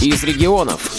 из регионов.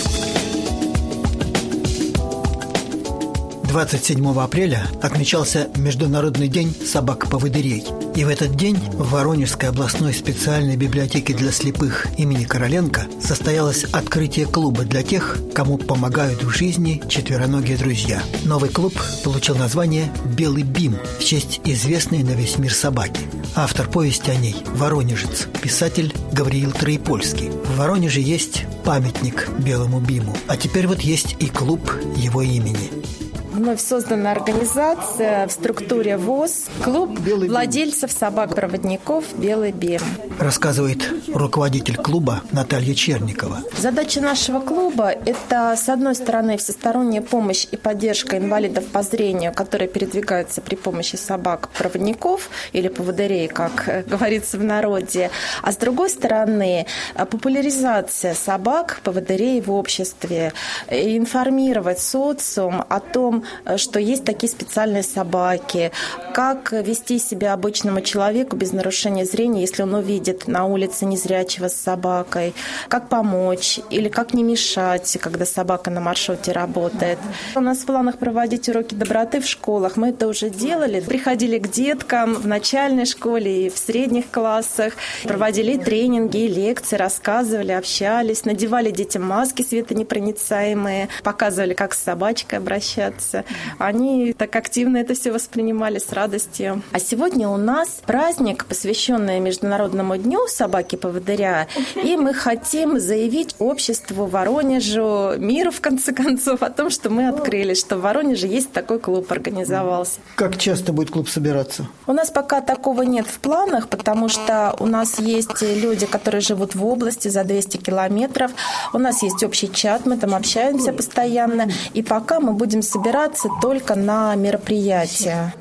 27 апреля отмечался Международный день собак-поводырей. И в этот день в Воронежской областной специальной библиотеке для слепых имени Короленко состоялось открытие клуба для тех, кому помогают в жизни четвероногие друзья. Новый клуб получил название «Белый бим» в честь известной на весь мир собаки. Автор повести о ней – воронежец, писатель Гавриил Троепольский. В Воронеже есть памятник Белому биму, а теперь вот есть и клуб его имени вновь созданная организация в структуре ВОЗ, клуб владельцев собак-проводников «Белый БИМ». Рассказывает руководитель клуба Наталья Черникова. Задача нашего клуба – это, с одной стороны, всесторонняя помощь и поддержка инвалидов по зрению, которые передвигаются при помощи собак-проводников или поводырей, как говорится в народе, а с другой стороны, популяризация собак, поводырей в обществе, информировать социум о том, Э, что есть такие специальные собаки, как вести себя обычному человеку без нарушения зрения, если он увидит на улице незрячего с собакой, как помочь или как не мешать, когда собака на маршруте работает. У нас в планах проводить уроки доброты в школах. Мы это уже делали. Приходили к деткам в начальной школе и в средних классах, проводили тренинги, лекции, рассказывали, общались, надевали детям маски светонепроницаемые, показывали, как с собачкой обращаться улице, они так активно это все воспринимали с радостью. А сегодня у нас праздник, посвященный Международному дню собаки-поводыря, и мы хотим заявить обществу Воронежу, миру, в конце концов, о том, что мы открыли, что в Воронеже есть такой клуб организовался. Как часто будет клуб собираться? У нас пока такого нет в планах, потому что у нас есть люди, которые живут в области за 200 километров. У нас есть общий чат, мы там общаемся постоянно. И пока мы будем собираться опираться только на мероприятия.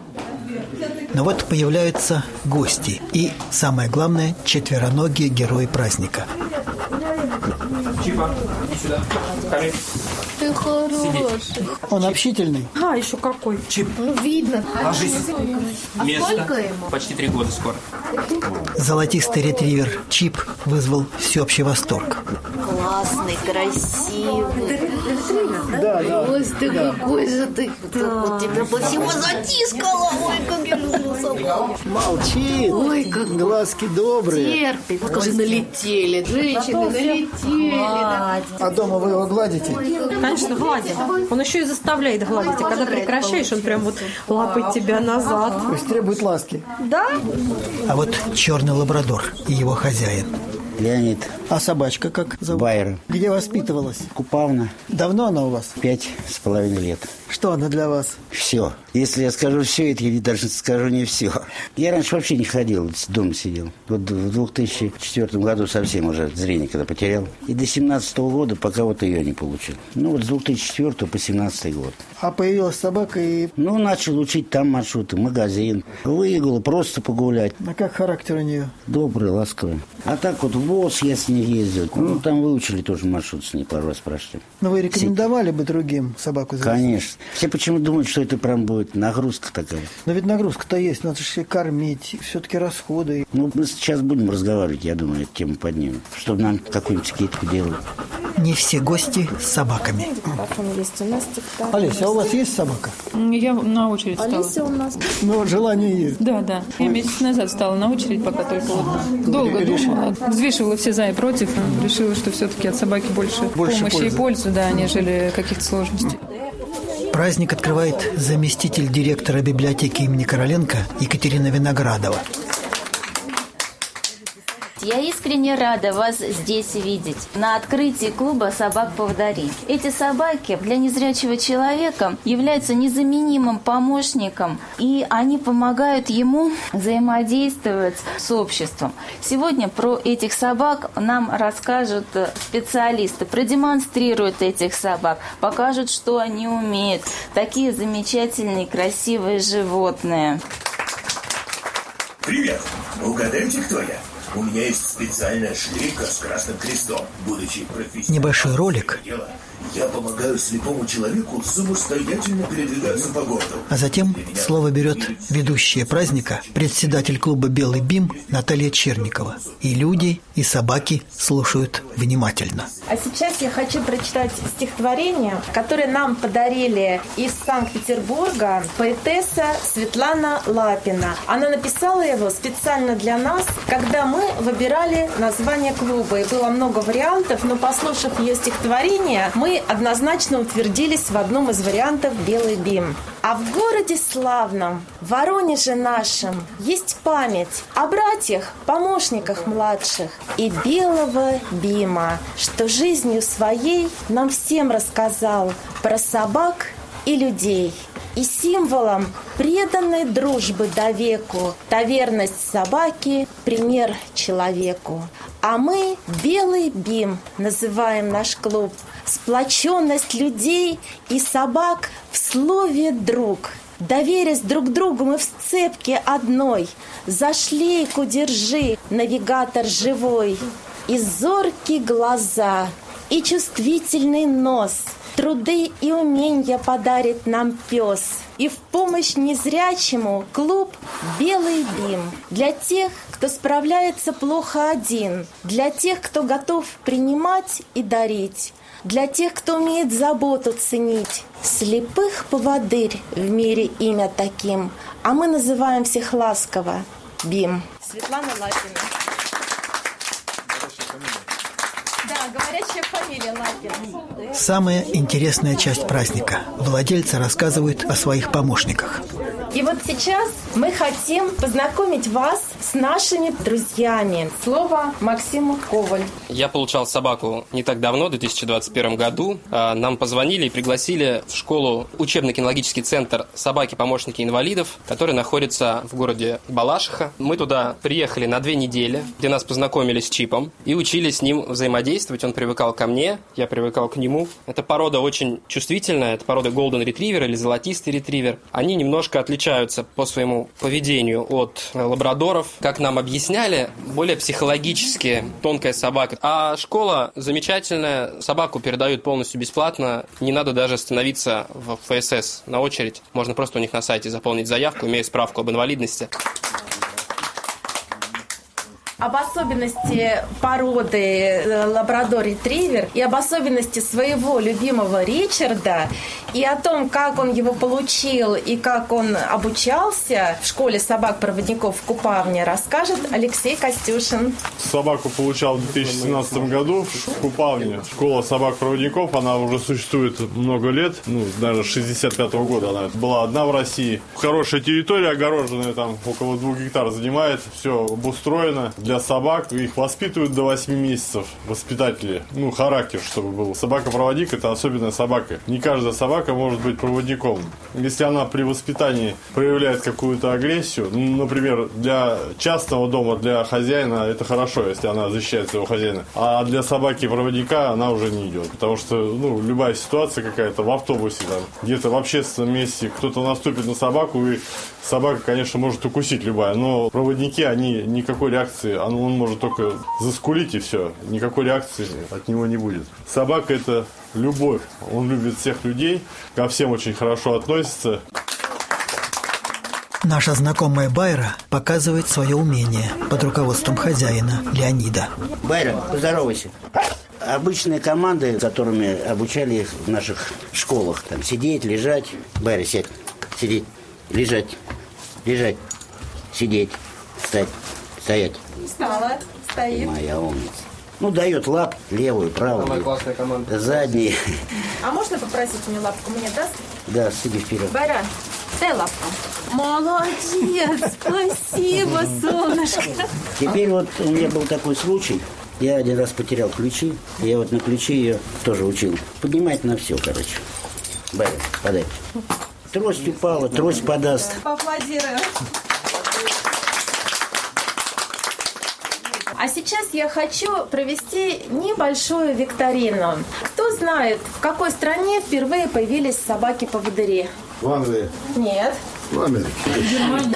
Но вот появляются гости и, самое главное, четвероногие герои праздника. Чипа, сюда. Ты хороший. Он общительный. А, еще какой. Чип. Ну, видно. Ложись. А Место. сколько ему? Почти три года скоро. Золотистый ретривер Чип вызвал всеобщий восторг. Классный, красивый. Да, да. Ой, ты да. какой же ты. Да. Вот тебя бы всего затискала. Молчит. Ой, как глазки добрые. Терпит. Скажи, налетели. Женщины налетели. А дома вы его гладите? Конечно, гладим. Он еще и заставляет гладить. А когда прекращаешь, он прям вот лапает тебя назад. То есть требует ласки. Да. А вот черный лабрадор и его хозяин. Леонид. А собачка как зовут? Байер. Где воспитывалась? Купавна. Давно она у вас? Пять с половиной лет. Что она для вас? Все. Если я скажу все, это я даже скажу не все. Я раньше вообще не ходил, дома сидел. Вот в 2004 году совсем уже зрение когда потерял. И до 17 года пока вот ее не получил. Ну вот с 2004 по 17 год. А появилась собака и... Ну, начал учить там маршруты, магазин. Выиграл просто погулять. А как характер у нее? Добрый, ласковый. А так вот в ВОЗ я с ней ездил. Ну, там выучили тоже маршрут с ней пару раз прошли. Ну, вы рекомендовали бы другим собаку завести? Конечно. Все почему думают, что это прям будет нагрузка такая. Но ведь нагрузка-то есть, надо же кормить, все-таки расходы. Ну, мы сейчас будем разговаривать, я думаю, эту тему поднимем, чтобы нам какую-нибудь скидку делать. Не все гости с собаками. Олеся, а у вас есть собака? Я на очередь стала. Олеся у нас. Ну, желание есть. Да, да. Я месяц назад стала на очередь, пока только вот долго думала. Взвешивала все за и против. Решила, что все-таки от собаки больше, больше помощи пользы. и пользы, да, нежели каких-то сложностей. Праздник открывает заместитель директора библиотеки имени Короленко Екатерина Виноградова. Я искренне рада вас здесь видеть, на открытии клуба собак-поводырей. Эти собаки для незрячего человека являются незаменимым помощником, и они помогают ему взаимодействовать с обществом. Сегодня про этих собак нам расскажут специалисты, продемонстрируют этих собак, покажут, что они умеют. Такие замечательные, красивые животные. Привет! Угадайте, кто я? У меня есть специальная шлейка с красным крестом. Будучи Небольшой ролик я помогаю слепому человеку самостоятельно передвигаться по городу. А затем слово берет ведущая праздника, председатель клуба «Белый бим» Наталья Черникова. И люди, и собаки слушают внимательно. А сейчас я хочу прочитать стихотворение, которое нам подарили из Санкт-Петербурга поэтесса Светлана Лапина. Она написала его специально для нас, когда мы выбирали название клуба. И было много вариантов, но послушав ее стихотворение, мы однозначно утвердились в одном из вариантов «Белый бим». А в городе славном, Воронеже нашем, есть память о братьях, помощниках младших и белого Бима, что жизнью своей нам всем рассказал про собак и людей. И символом преданной дружбы до веку, та верность собаки – пример человеку. А мы «Белый бим» называем наш клуб – сплоченность людей и собак в слове «друг». Доверясь друг другу, мы в сцепке одной. За шлейку держи, навигатор живой. И зоркие глаза, и чувствительный нос. Труды и умения подарит нам пес. И в помощь незрячему клуб «Белый бим» для тех, кто справляется плохо один, для тех, кто готов принимать и дарить, для тех, кто умеет заботу ценить. Слепых поводырь в мире имя таким, а мы называем всех ласково Бим. Светлана Лапина. Да, говорящая фамилия Лапина. Самая интересная часть праздника. Владельцы рассказывают о своих помощниках. И вот сейчас мы хотим познакомить вас с нашими друзьями. Слово Максиму Коваль. Я получал собаку не так давно, в 2021 году. А, нам позвонили и пригласили в школу учебно-кинологический центр «Собаки-помощники инвалидов», который находится в городе Балашиха. Мы туда приехали на две недели, где нас познакомили с Чипом и учились с ним взаимодействовать. Он привыкал ко мне, я привыкал к нему. Это порода очень чувствительная, это порода Golden Retriever или золотистый ретривер. Они немножко отличаются отличаются по своему поведению от лабрадоров. Как нам объясняли, более психологически тонкая собака. А школа замечательная, собаку передают полностью бесплатно. Не надо даже становиться в ФСС на очередь. Можно просто у них на сайте заполнить заявку, имея справку об инвалидности об особенности породы э, лабрадор-ретривер и об особенности своего любимого Ричарда и о том, как он его получил и как он обучался в школе собак-проводников в Купавне, расскажет Алексей Костюшин. Собаку получал в 2017 году в Купавне. Школа собак-проводников, она уже существует много лет, ну, даже 65 -го года она была одна в России. Хорошая территория, огороженная, там около двух гектар занимает, все обустроено для собак. Их воспитывают до 8 месяцев воспитатели. Ну, характер, чтобы был. Собака-проводник – это особенная собака. Не каждая собака может быть проводником. Если она при воспитании проявляет какую-то агрессию, ну, например, для частного дома, для хозяина это хорошо, если она защищает своего хозяина. А для собаки-проводника она уже не идет. Потому что, ну, любая ситуация какая-то в автобусе, там, где-то в общественном месте, кто-то наступит на собаку, и собака, конечно, может укусить любая. Но проводники, они никакой реакции, он, он может только заскулить и все. Никакой реакции от него не будет. Собака это любовь. Он любит всех людей, ко всем очень хорошо относится. Наша знакомая Байра показывает свое умение под руководством хозяина Леонида. Байра, поздоровайся. Обычные команды, которыми обучали их в наших школах. Там сидеть, лежать. Байра, сядь. Сидеть. Лежать. Лежать. Сидеть. Встать. Стоять. Встала. Стоит. Моя умница. Ну, дает лап, левую, правую. Самая классная команда. Задние. А можно попросить мне лапку? Мне даст? Да, сиди вперед. Баря, дай лапку. Молодец, спасибо, солнышко. Теперь вот у меня был такой случай. Я один раз потерял ключи. Я вот на ключи ее тоже учил. Поднимать на все, короче. Баря, подай. Трость упала, трость подаст. Поаплодируем. А сейчас я хочу провести небольшую викторину. Кто знает, в какой стране впервые появились собаки-поводыри? В Англии. Нет. В Америке.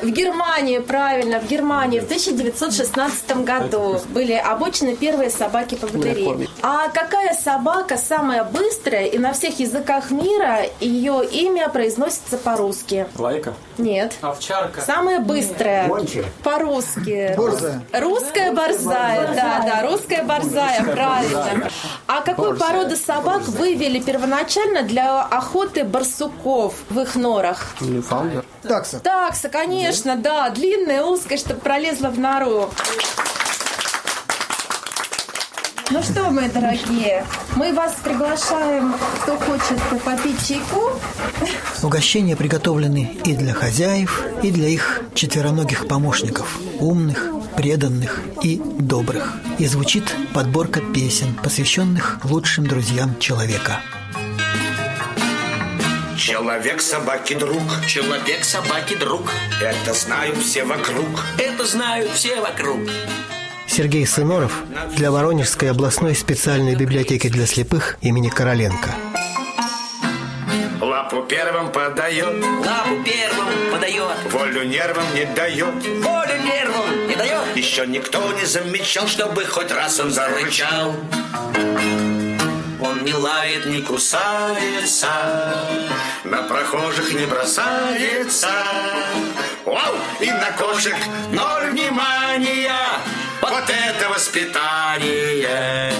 В Германии, правильно, в Германии в 1916 году были обучены первые собаки-поводыри. А какая собака самая быстрая и на всех языках мира ее имя произносится по-русски? Лайка? Нет. Овчарка. Самая быстрая. По-русски. Борзая. Русская борзая, да, да, русская борзая, правильно. А какую породу собак вывели первоначально для охоты барсуков в их норах? Ньюфаундер. Такса. Такса, конечно, да. Длинная, узкая, чтобы пролезла в нору. Ну что, мои дорогие, мы вас приглашаем, кто хочет попить чайку. Угощения приготовлены и для хозяев, и для их четвероногих помощников, умных, преданных и добрых. И звучит подборка песен, посвященных лучшим друзьям человека. Человек собаки друг. Человек собаки друг. Это знают все вокруг. Это знают все вокруг. Сергей Сыноров для Воронежской областной специальной библиотеки для слепых имени Короленко. Лапу первым подает. Лапу первым подает. Волю нервам не дает. Волю нервам не дает. Еще никто не замечал, чтобы хоть раз он зарычал. Он не лает, не кусается, на прохожих не бросается. Вау! И на кошек ноль внимания. Вот это воспитание!